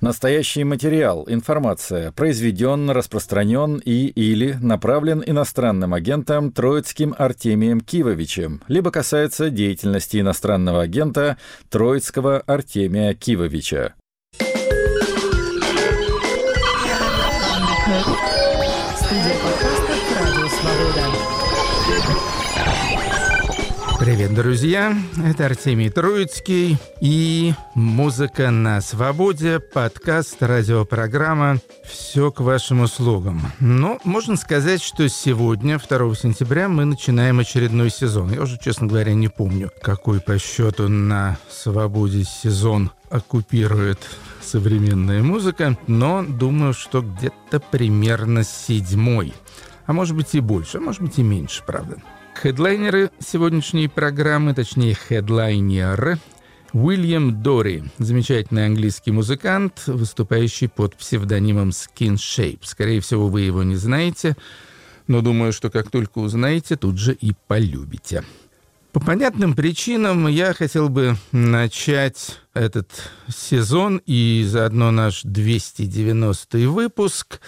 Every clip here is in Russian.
Настоящий материал, информация произведен, распространен и или направлен иностранным агентом Троицким Артемием Кивовичем, либо касается деятельности иностранного агента Троицкого Артемия Кивовича. Привет, друзья! Это Артемий Троицкий и «Музыка на свободе», подкаст, радиопрограмма «Все к вашим услугам». Но можно сказать, что сегодня, 2 сентября, мы начинаем очередной сезон. Я уже, честно говоря, не помню, какой по счету на свободе сезон оккупирует современная музыка, но думаю, что где-то примерно седьмой. А может быть и больше, а может быть и меньше, правда. Хедлайнеры сегодняшней программы, точнее хедлайнеры, Уильям Дори, замечательный английский музыкант, выступающий под псевдонимом Skin Shape. Скорее всего, вы его не знаете, но думаю, что как только узнаете, тут же и полюбите. По понятным причинам я хотел бы начать этот сезон и заодно наш 290 выпуск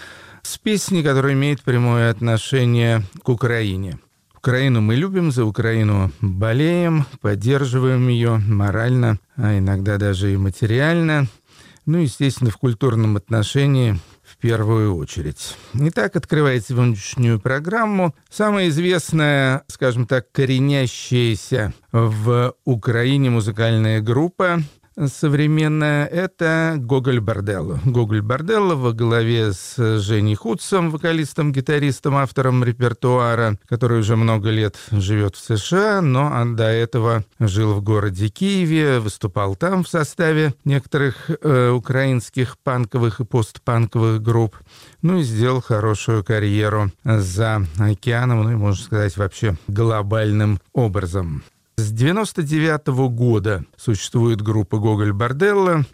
с песни, которая имеет прямое отношение к Украине – Украину мы любим, за Украину болеем, поддерживаем ее морально, а иногда даже и материально. Ну, естественно, в культурном отношении в первую очередь. Итак, открывает сегодняшнюю программу. Самая известная, скажем так, коренящаяся в Украине музыкальная группа современная, это Гоголь Борделло. Гоголь Борделло во главе с Женей Худсом, вокалистом, гитаристом, автором репертуара, который уже много лет живет в США, но до этого жил в городе Киеве, выступал там в составе некоторых э, украинских панковых и постпанковых групп, ну и сделал хорошую карьеру за океаном, ну и, можно сказать, вообще глобальным образом. С 99 -го года существует группа «Гоголь Борделла»,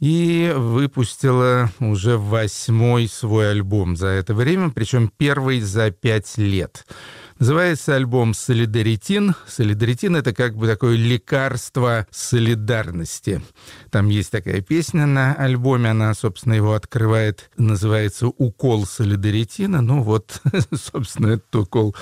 и выпустила уже восьмой свой альбом за это время, причем первый за пять лет. Называется альбом «Солидаритин». «Солидаритин» — это как бы такое лекарство солидарности. Там есть такая песня на альбоме, она, собственно, его открывает, называется «Укол солидаритина». Ну вот, собственно, этот укол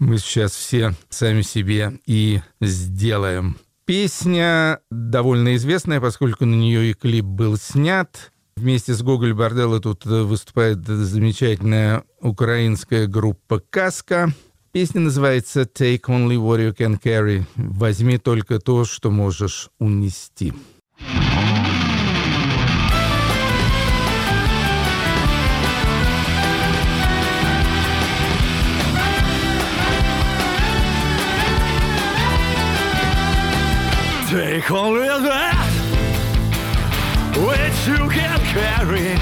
мы сейчас все сами себе и сделаем. Песня довольно известная, поскольку на нее и клип был снят. Вместе с Гоголь Борделло тут выступает замечательная украинская группа «Каска». Песня называется «Take only what you can carry». «Возьми только то, что можешь унести». Take only that which you can carry.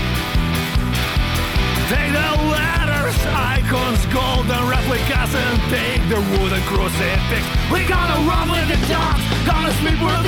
Take the letters, icons, golden replicas, and take the wooden crucifix. We gonna run with the dogs, gonna sleep with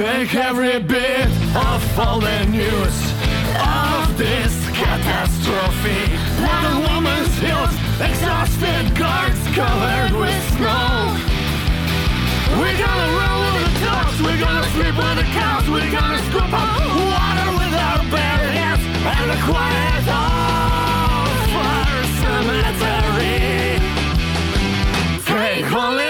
Take every bit of all the news of this catastrophe. One woman's heels, exhausted guards covered with snow. We're gonna run with the dogs, we're gonna sleep with the cows, we're gonna scoop up water with our bare hands and the quiet of our cemetery. Take only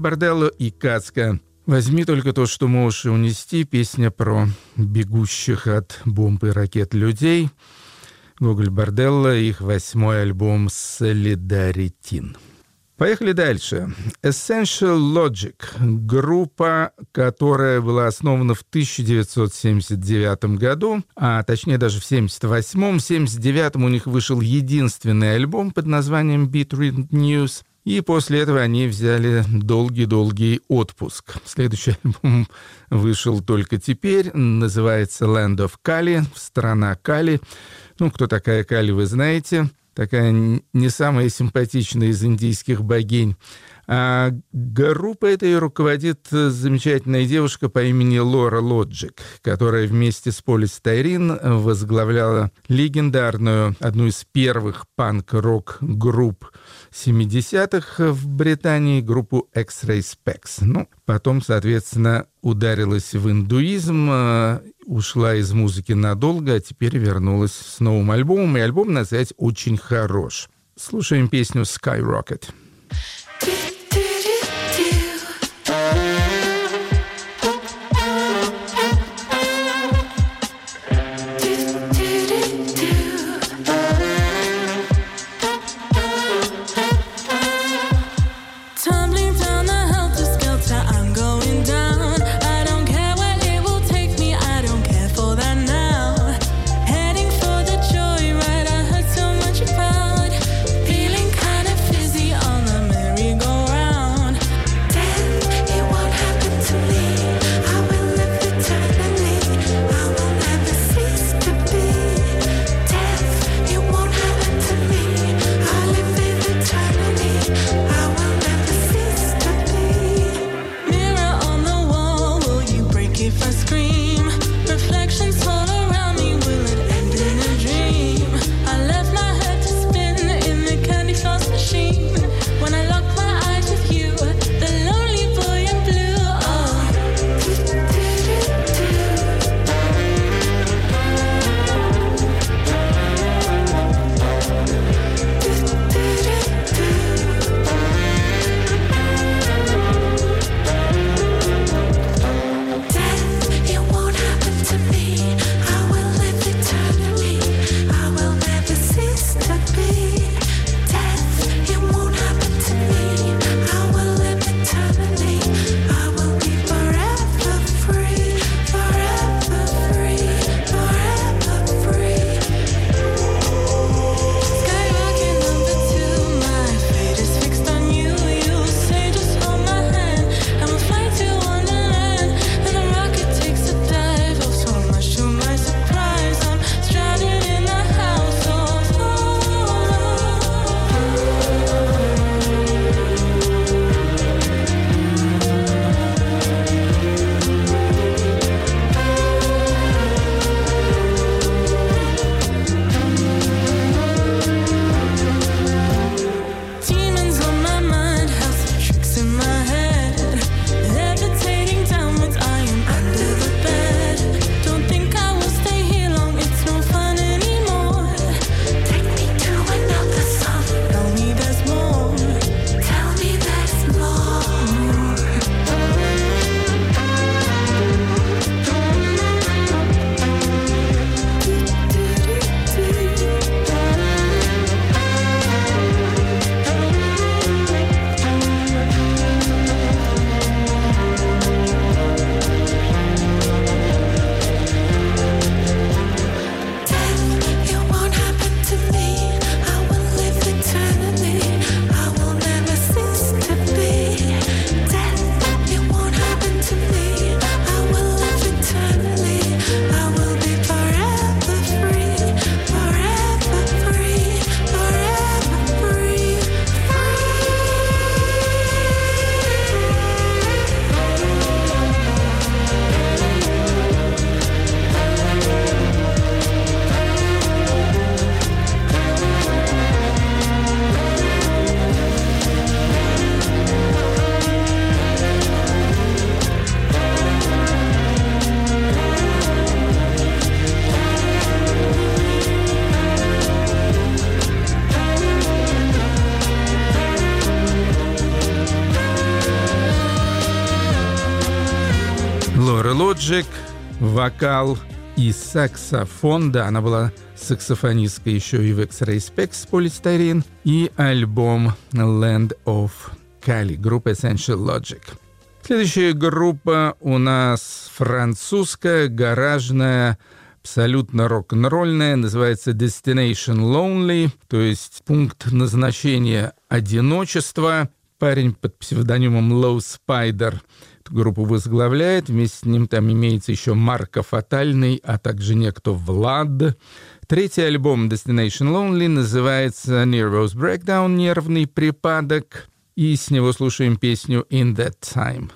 Борделло и Кацка. Возьми только то, что можешь унести. Песня про бегущих от бомб и ракет людей. Гоголь Борделло, их восьмой альбом «Солидаритин». Поехали дальше. Essential Logic. Группа, которая была основана в 1979 году, а точнее даже в 1978. В 1979 у них вышел единственный альбом под названием Beat News. И после этого они взяли долгий-долгий отпуск. Следующий альбом вышел только теперь, называется Land of Kali, страна Кали. Ну, кто такая Кали, вы знаете такая не самая симпатичная из индийских богинь. А группа этой руководит замечательная девушка по имени Лора Лоджик, которая вместе с Поли Стайрин возглавляла легендарную, одну из первых панк-рок групп 70-х в Британии, группу X-Ray Specs. Ну, потом, соответственно, ударилась в индуизм, э, ушла из музыки надолго, а теперь вернулась с новым альбомом, и альбом называется очень хорош. Слушаем песню «Skyrocket». Tumbling вокал и саксофон. Да, она была саксофонисткой еще и в X-Ray Specs полистирин. И альбом Land of Cali, группа Essential Logic. Следующая группа у нас французская, гаражная, абсолютно рок-н-ролльная, называется Destination Lonely, то есть пункт назначения одиночества. Парень под псевдонимом Low Spider группу возглавляет. Вместе с ним там имеется еще Марко Фатальный, а также некто Влад. Третий альбом Destination Lonely называется Nervous Breakdown, нервный припадок. И с него слушаем песню In That Time.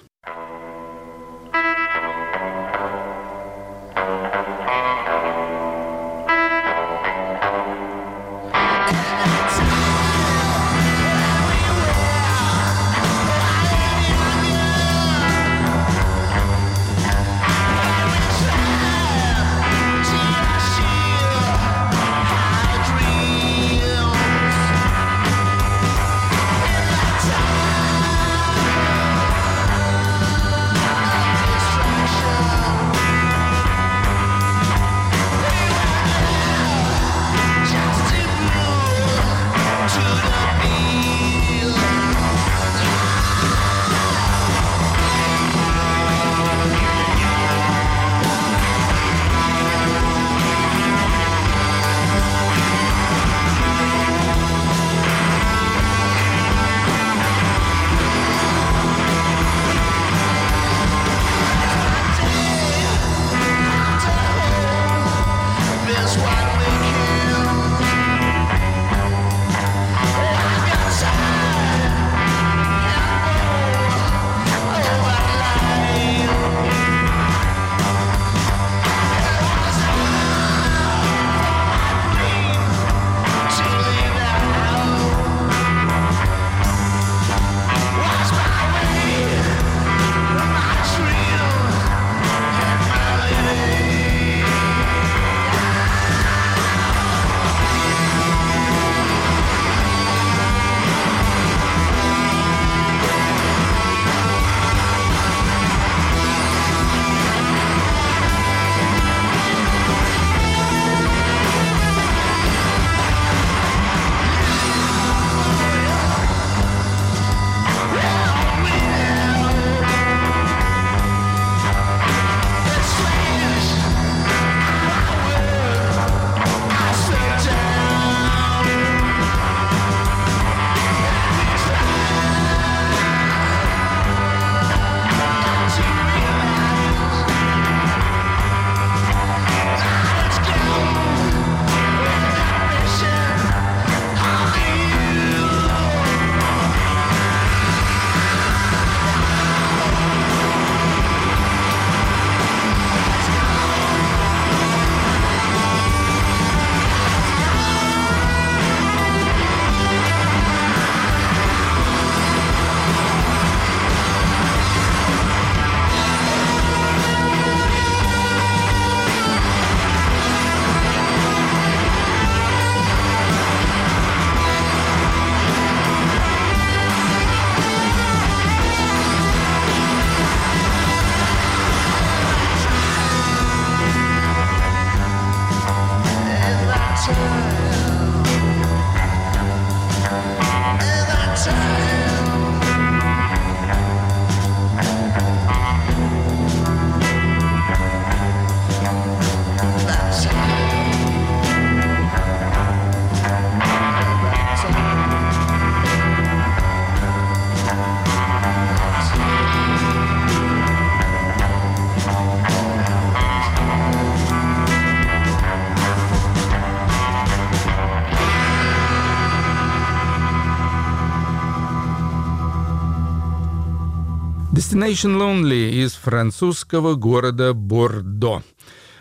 Destination Lonely из французского города Бордо.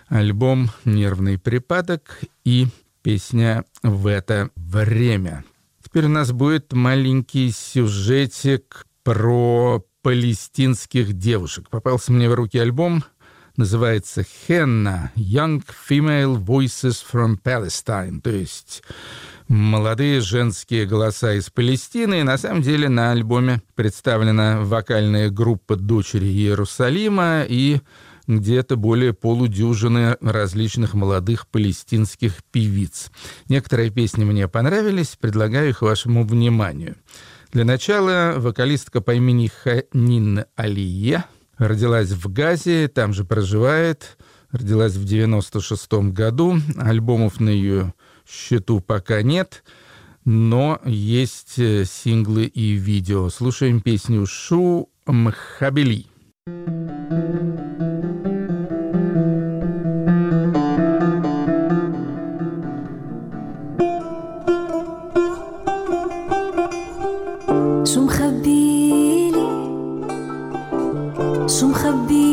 Альбом «Нервный припадок» и песня «В это время». Теперь у нас будет маленький сюжетик про палестинских девушек. Попался мне в руки альбом, называется «Хенна. Young Female Voices from Palestine», то есть молодые женские голоса из Палестины. И на самом деле на альбоме представлена вокальная группа «Дочери Иерусалима» и где-то более полудюжины различных молодых палестинских певиц. Некоторые песни мне понравились, предлагаю их вашему вниманию. Для начала вокалистка по имени Ханин Алие родилась в Газе, там же проживает, родилась в 96 году. Альбомов на ее счету пока нет, но есть э, синглы и видео. Слушаем песню «Шу Мхабели». شو مخبيلي شو مخبيلي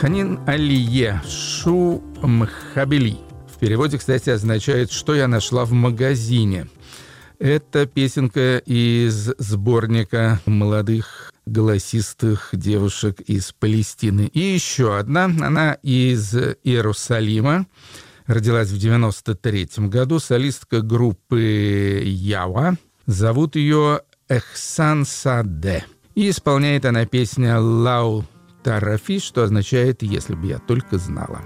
Ханин Алие Шу Мхабели. В переводе, кстати, означает «что я нашла в магазине». Это песенка из сборника молодых голосистых девушек из Палестины. И еще одна, она из Иерусалима, родилась в 93 году, солистка группы Ява. Зовут ее Эхсан Саде. И исполняет она песня «Лау Тарафи», что означает «если бы я только знала».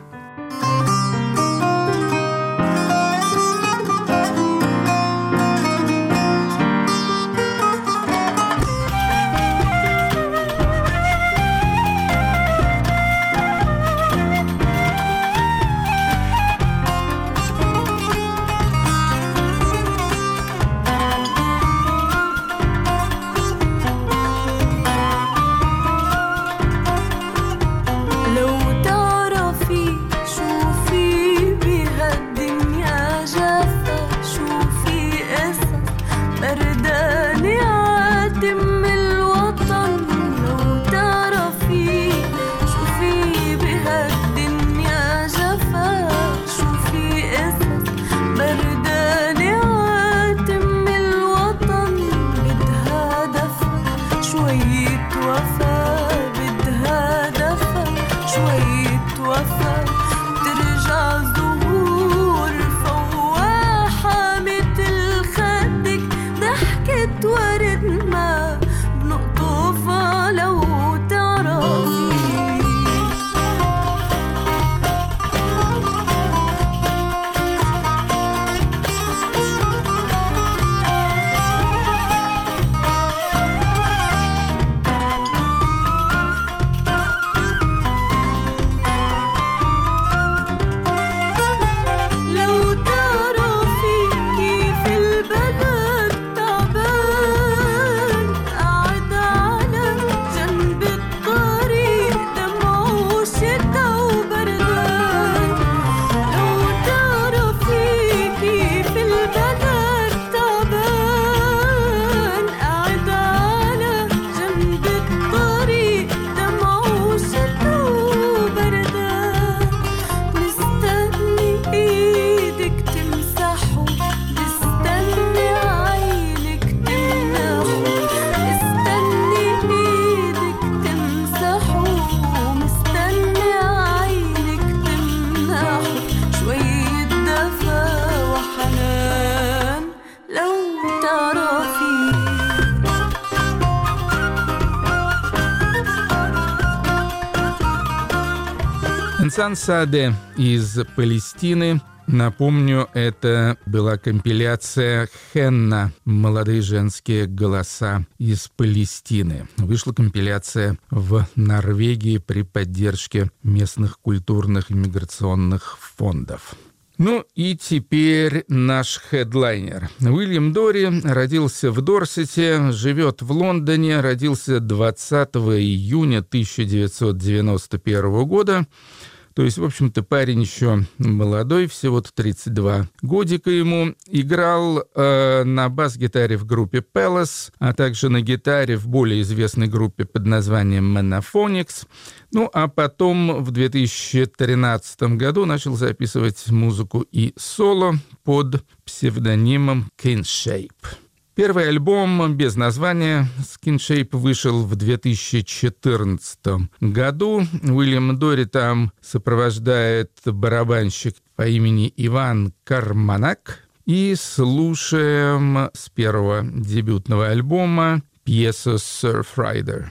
Инсан Саде из Палестины. Напомню, это была компиляция «Хенна. Молодые женские голоса из Палестины». Вышла компиляция в Норвегии при поддержке местных культурных и миграционных фондов. Ну и теперь наш хедлайнер. Уильям Дори родился в Дорсете, живет в Лондоне, родился 20 июня 1991 года. То есть, в общем-то, парень еще молодой, всего-то 32 годика ему. Играл э, на бас-гитаре в группе Palace, а также на гитаре в более известной группе под назваем Monophonics. Ну, а потом в 2013 году начал записывать музыку и соло под псевдонимом Kinshape. Первый альбом без названия Skin Shape вышел в 2014 году. Уильям Дори там сопровождает барабанщик по имени Иван Карманак. И слушаем с первого дебютного альбома пьесу «Surf Rider».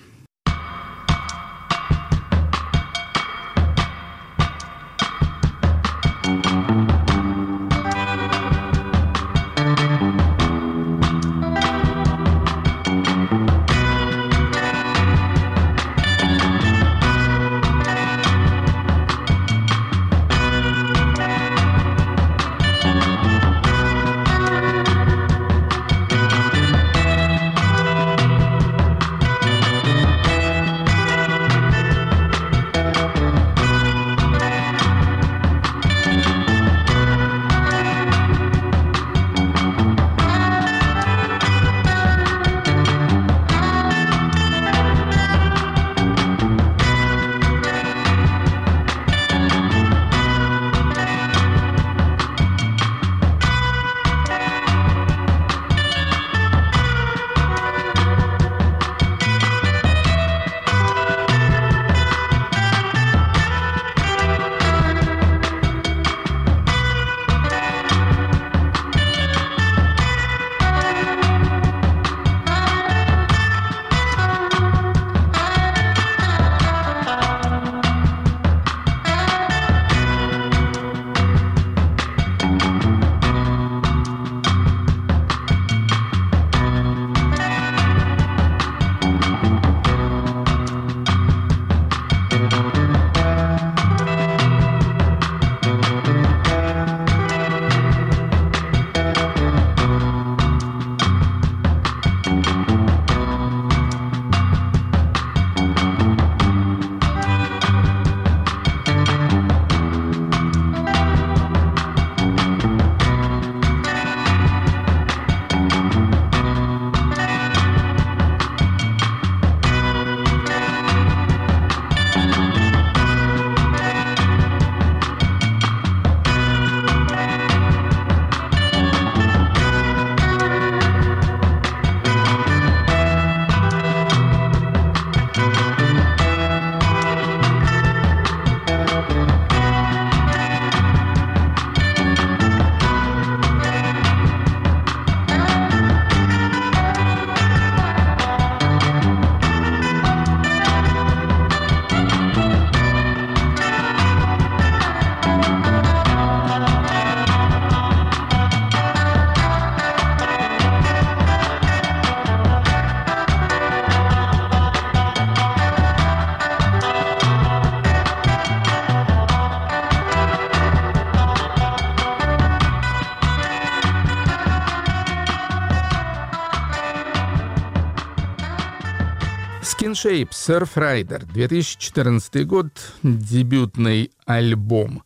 Shape Surf Rider 2014 год, дебютный альбом.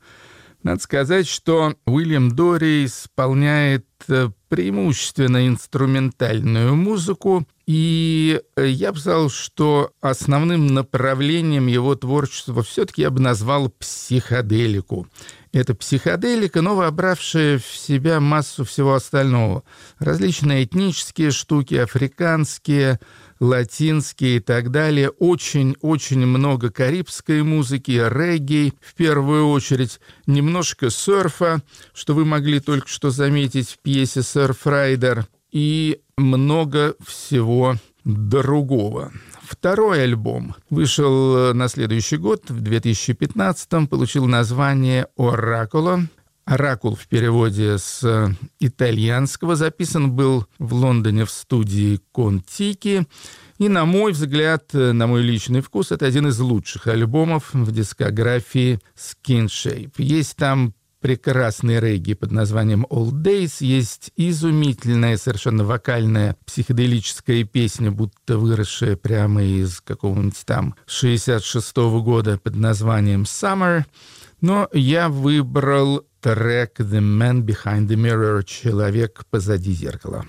Надо сказать, что Уильям Дори исполняет э, преимущественно инструментальную музыку, и э, я бы сказал, что основным направлением его творчества все-таки я бы назвал психоделику. Это психоделика, но вобравшая в себя массу всего остального. Различные этнические штуки, африканские, латинские и так далее. Очень-очень много карибской музыки, регги в первую очередь, немножко серфа, что вы могли только что заметить в пьесе «Серф Райдер», и много всего другого. Второй альбом вышел на следующий год, в 2015 получил название «Оракуло». «Оракул» в переводе с э, итальянского записан был в Лондоне в студии «Контики». И, на мой взгляд, э, на мой личный вкус, это один из лучших альбомов в дискографии Skin Shape. Есть там прекрасный регги под названием All Days. Есть изумительная, совершенно вокальная психоделическая песня, будто выросшая прямо из какого-нибудь там 66-го года под названием Summer. Но я выбрал трек The Man Behind the Mirror «Человек позади зеркала».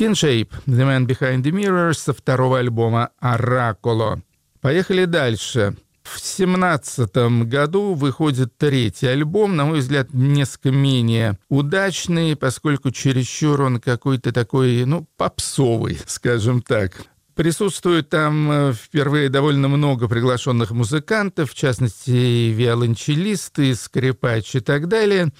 Skin Shape, The Man Behind the Mirror со второго альбома «Оракуло». Поехали дальше. В семнадцатом году выходит третий альбом, на мой взгляд, несколько менее удачный, поскольку чересчур он какой-то такой, ну, попсовый, скажем так. Присутствует там э, впервые довольно много приглашенных музыкантов, в частности, виолончелисты, скрипач и так далее.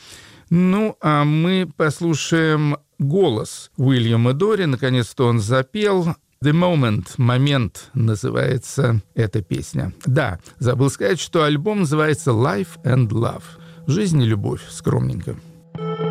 Ну, а мы послушаем голос Уильяма Дори. Наконец-то он запел. The Moment, момент называется эта песня. Да, забыл сказать, что альбом называется Life and Love. Жизнь и любовь, скромненько. So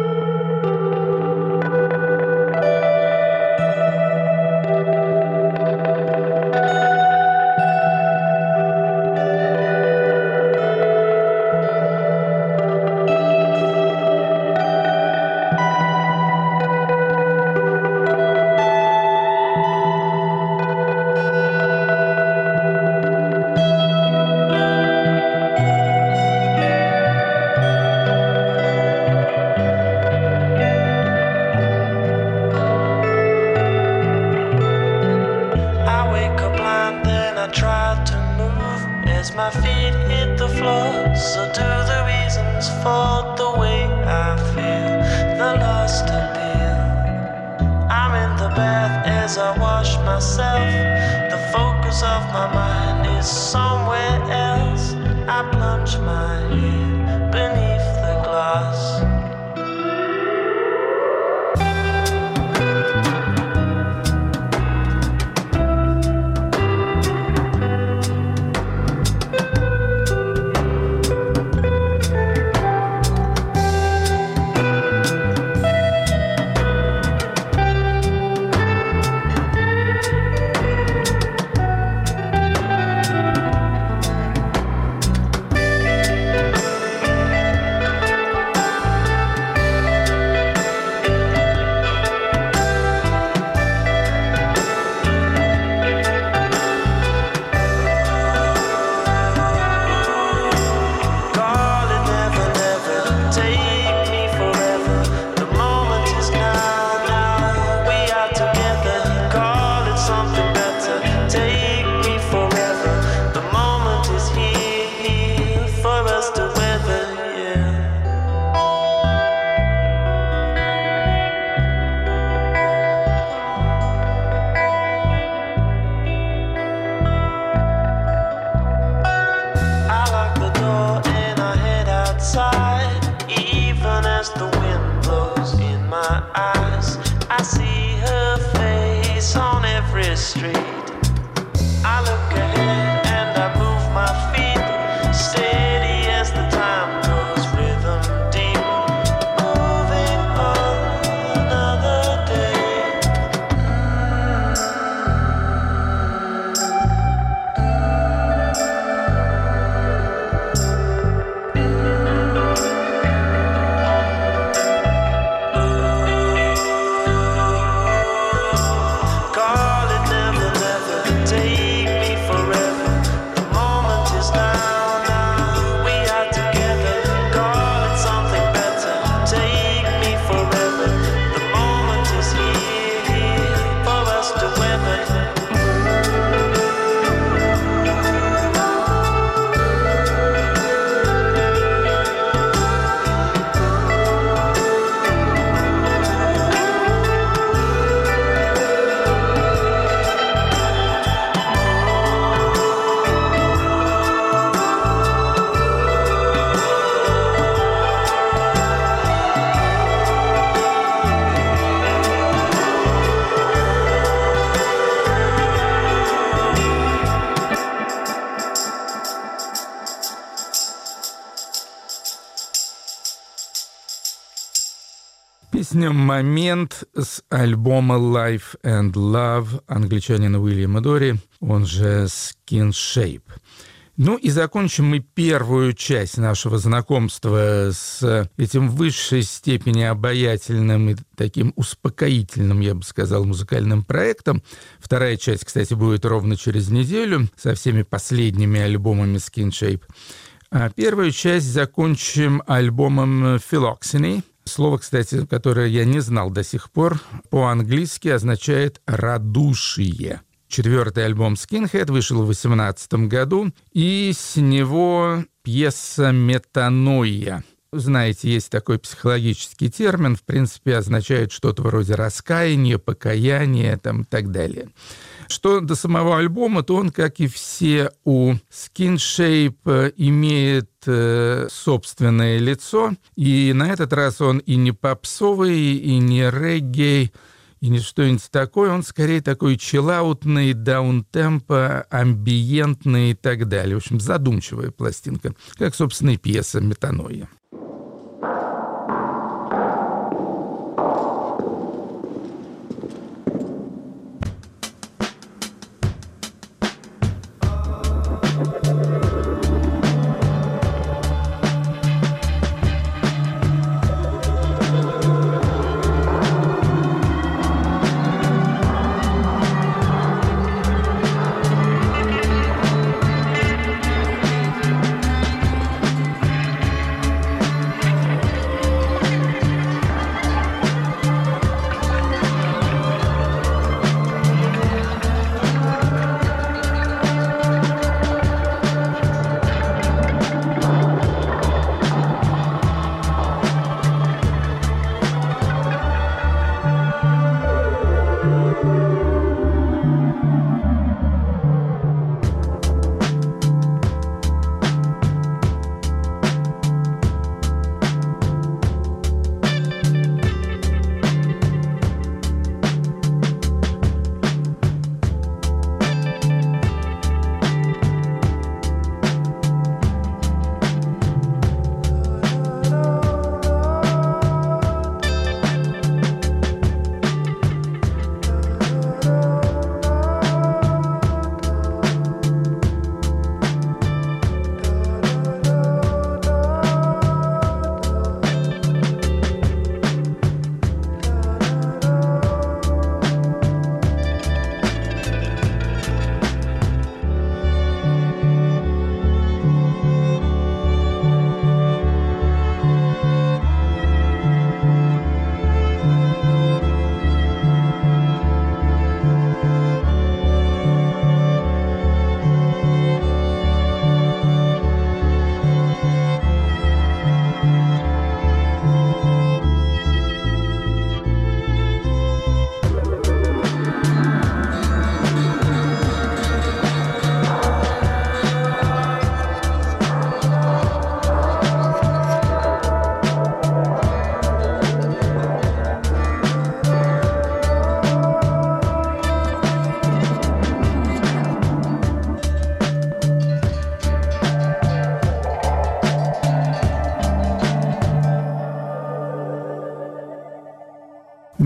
my mind is somewhere else. I plunge my head «Момент» с альбома «Life and Love» англичанина Уильяма Дори, он же «Skin Shape». Ну и закончим мы первую часть нашего знакомства с этим в высшей степени обаятельным и таким успокоительным, я бы сказал, музыкальным проектом. Вторая часть, кстати, будет ровно через неделю со всеми последними альбомами Skin Shape. А первую часть закончим альбомом Phylloxeny. Слово, кстати, которое я не знал до сих пор, по-английски означает «радушие». Четвертый альбом Skinhead вышел в 2018 году, и с него пьеса «Метаноия». Знаете, есть такой психологический термин, в принципе, означает что-то вроде раскаяния, покаяния там, и так далее. Что до самого альбома, то он, как и все у Skin Shape, имеет э, собственное лицо, и на этот раз он и не попсовый, и не реггей, и не что-нибудь такое, он скорее такой чиллаутный, даунтемпо, амбиентный и так далее. В общем, задумчивая пластинка, как, собственно, и пьеса «Метаноя».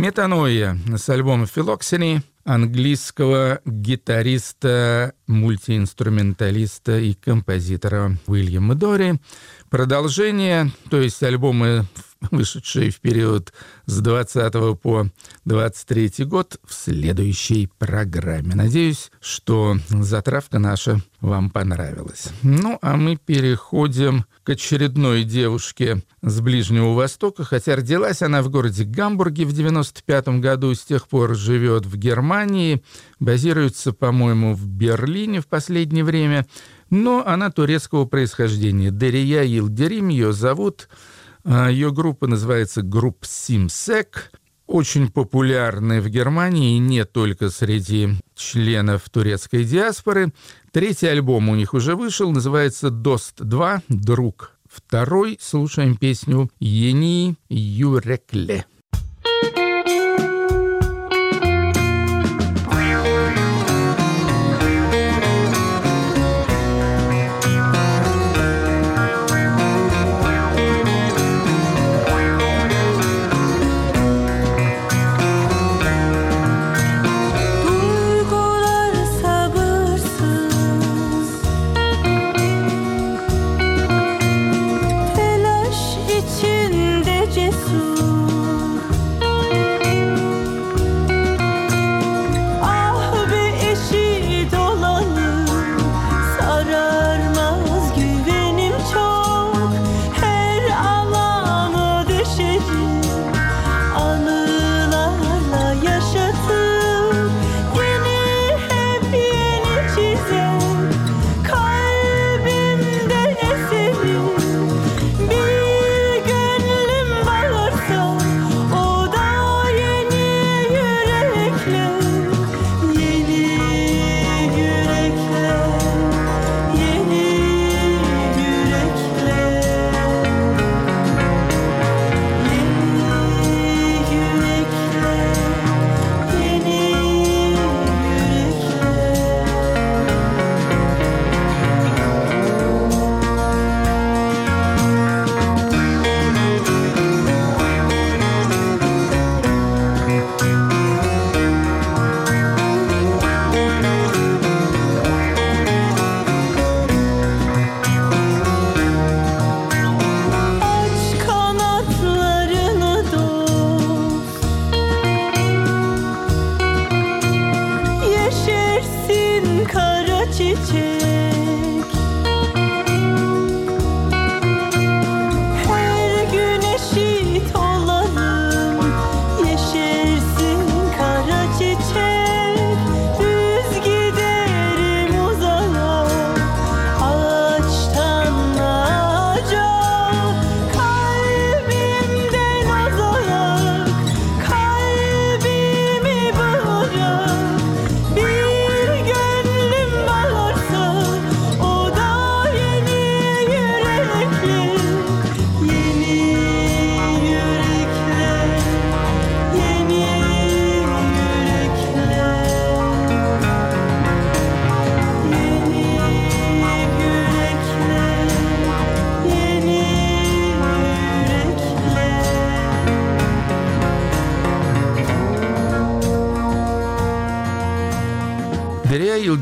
Метаноя с альбома «Филоксини» английского гитариста, мультиинструменталиста и композитора Уильяма Дори. Продолжение, то есть альбомы, вышедшие в период с 20 по 23 год в следующей программе. Надеюсь, что затравка наша вам понравилась. Ну, а мы переходим к очередной девушке с Ближнего Востока, хотя родилась она в городе Гамбурге в 95 году, с тех пор живет в Германии, базируется, по-моему, в Берлине в последнее время, но она турецкого происхождения. Дерия Илдерим ее зовут, Ее группа называется групп Симсек, очень популярны в Германии, и не только среди членов турецкой диаспоры. Третий альбом у них уже вышел, называется «Дост 2. Друг». Второй слушаем песню «Ени Юрекле».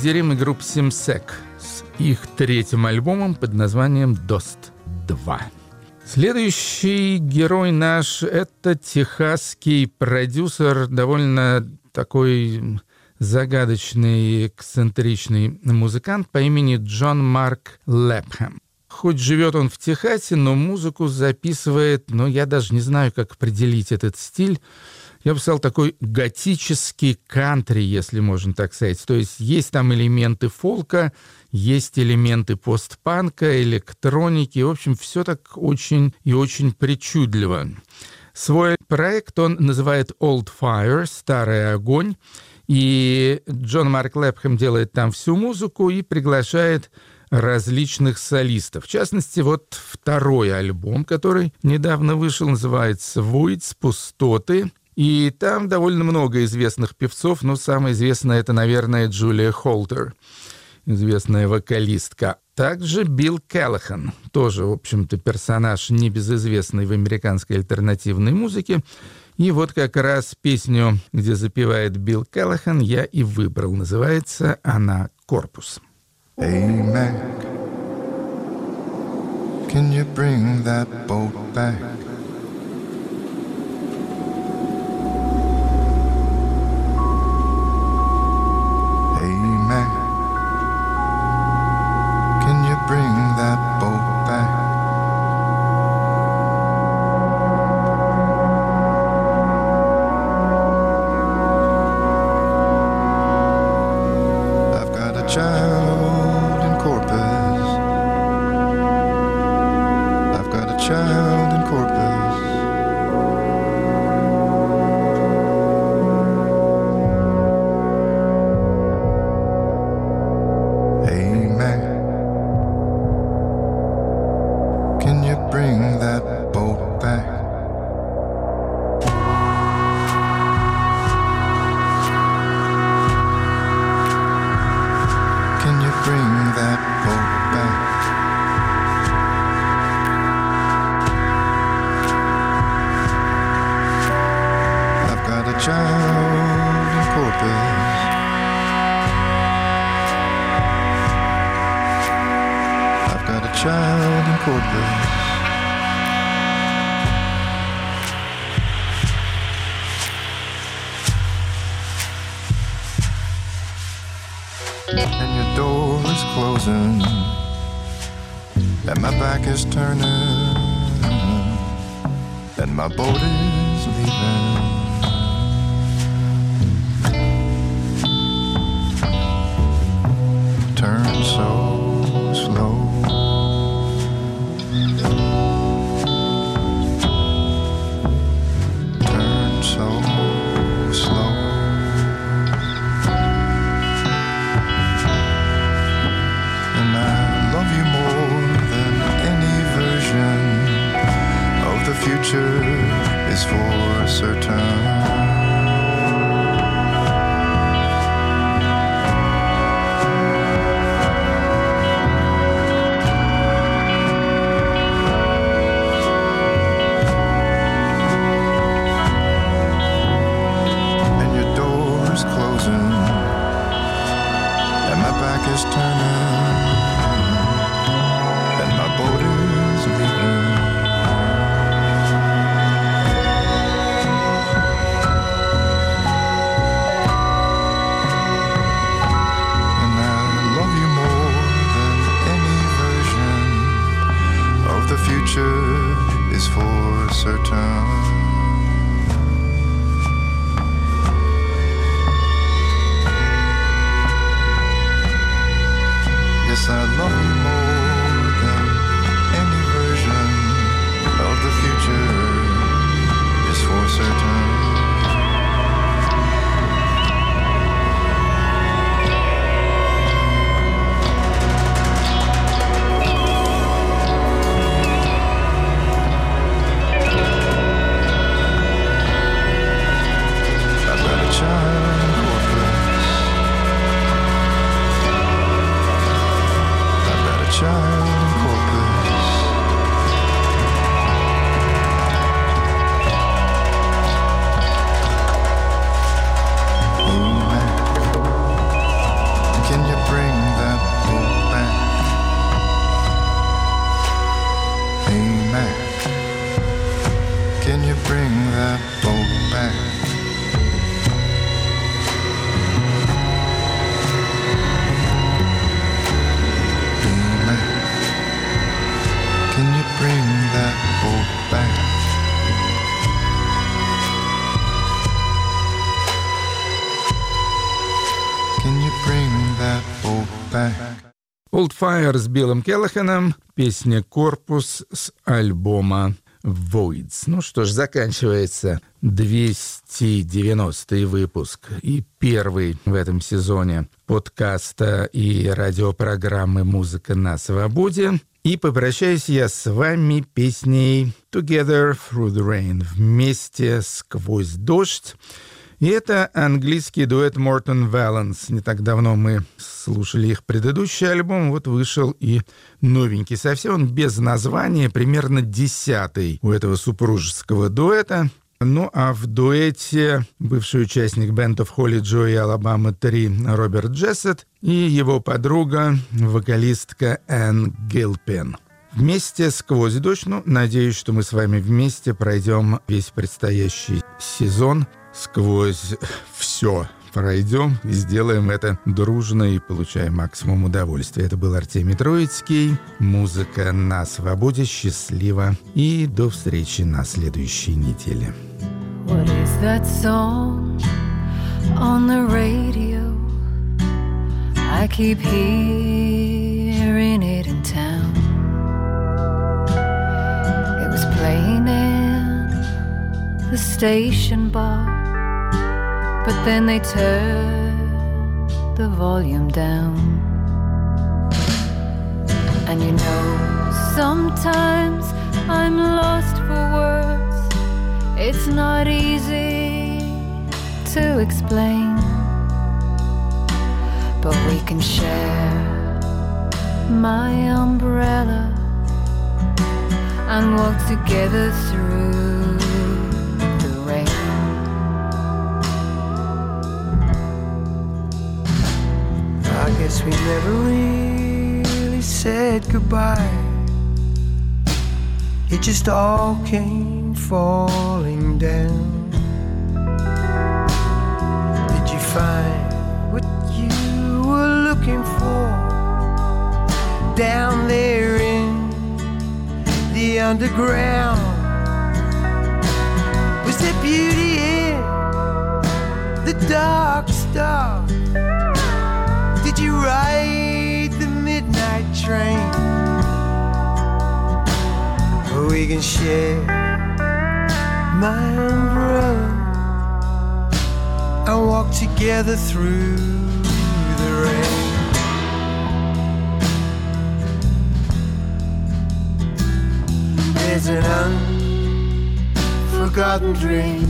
И группа Симсек с их третьим альбомом под названием «Дост 2». Следующий герой наш — это техасский продюсер, довольно такой загадочный, эксцентричный музыкант по имени Джон Марк Лепхэм. Хоть живет он в Техасе, но музыку записывает, но я даже не знаю, как определить этот стиль. Я бы сказал, такой готический кантри, если можно так сказать. То есть есть там элементы фолка, есть элементы постпанка, электроники. В общем, все так очень и очень причудливо. Свой проект он называет Old Fire, Старый огонь. И Джон Марк Лепхэм делает там всю музыку и приглашает различных солистов. В частности, вот второй альбом, который недавно вышел, называется «Voids. Пустоты». И там довольно много известных певцов, но самая известная это, наверное, Джулия Холтер, известная вокалистка. Также Билл Келлахан, тоже, в общем-то, персонаж небезызвестный в американской альтернативной музыке. И вот как раз песню, где запевает Билл Келлахан, я и выбрал. Называется она «Корпус». Hey, can you bring that boat back? Coldfire с Биллом Келлаханом, песня «Корпус» с альбома Voids. Ну что ж, заканчивается 290 выпуск и первый в этом сезоне подкаста и радиопрограммы «Музыка на свободе». И попрощаюсь я с вами песней «Together Through the Rain» — «Вместе сквозь дождь». И это английский дуэт Мортон Валанс. Не так давно мы слушали их предыдущий альбом, вот вышел и новенький. Совсем он без названия, примерно десятый у этого супружеского дуэта. Ну а в дуэте бывший участник Band of Холли Джо и Алабама 3 Роберт Джессет и его подруга, вокалистка Энн Гилпен Вместе сквозь дождь, ну, надеюсь, что мы с вами вместе пройдем весь предстоящий сезон – сквозь все пройдем и сделаем это дружно и получаем максимум удовольствия. Это был Артемий Троицкий. Музыка на свободе. Счастливо. И до встречи на следующей неделе. What is that song on the radio? I keep hearing it in town. It was playing in the station bar, but then they turn the volume down. And you know, sometimes I'm lost for words. It's not easy to explain, but we can share my umbrella and walk together through guess we never really said goodbye. It just all came falling down. Did you find what you were looking for down there in the underground? Was there beauty in the dark stuff? Train? We can share my umbrella and walk together through the rain. There's an unforgotten dream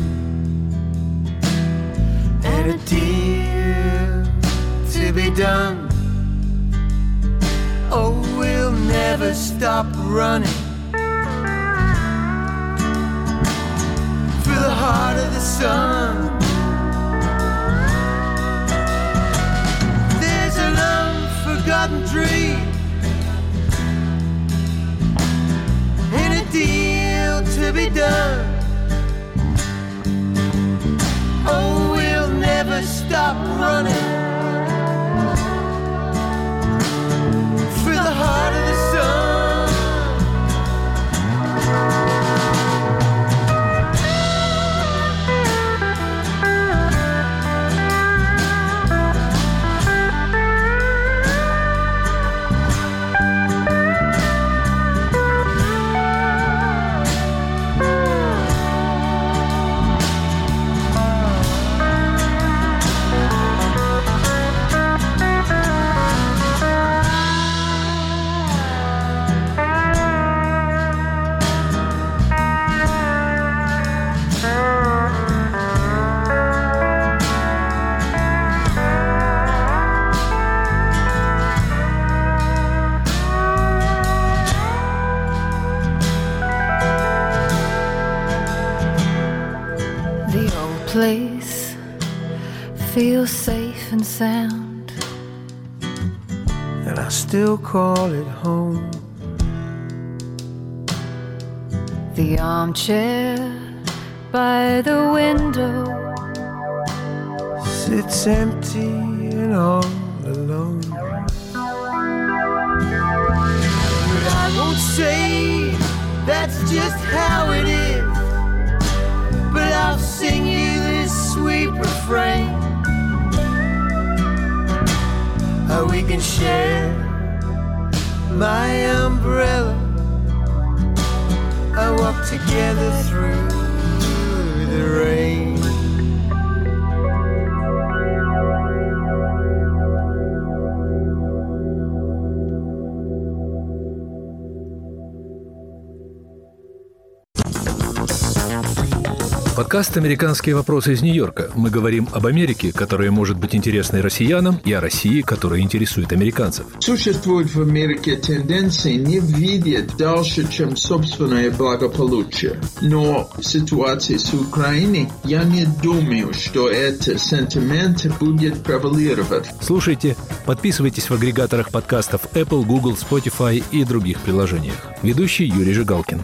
and a deal to be done. Stop running for the heart of the sun. There's an unforgotten dream and a deal to be done. Oh, we'll never stop running sound. and I still call it home. The armchair by the window Sits empty and all alone. But I won't say that's just how it is. But I'll sing you this sweet refrain. We can share my umbrella. I walk together through the rain. Подкаст «Американские вопросы» из Нью-Йорка. Мы говорим об Америке, которая может быть интересной россиянам, и о России, которая интересует американцев. Существует в Америке тенденции не видеть дальше, чем собственное благополучие. Но в ситуации с Украиной я не думаю, что этот сентимент будет превалировать. Слушайте, подписывайтесь в агрегаторах подкастов Apple, Google, Spotify и других приложениях. Ведущий Юрий Жигалкин.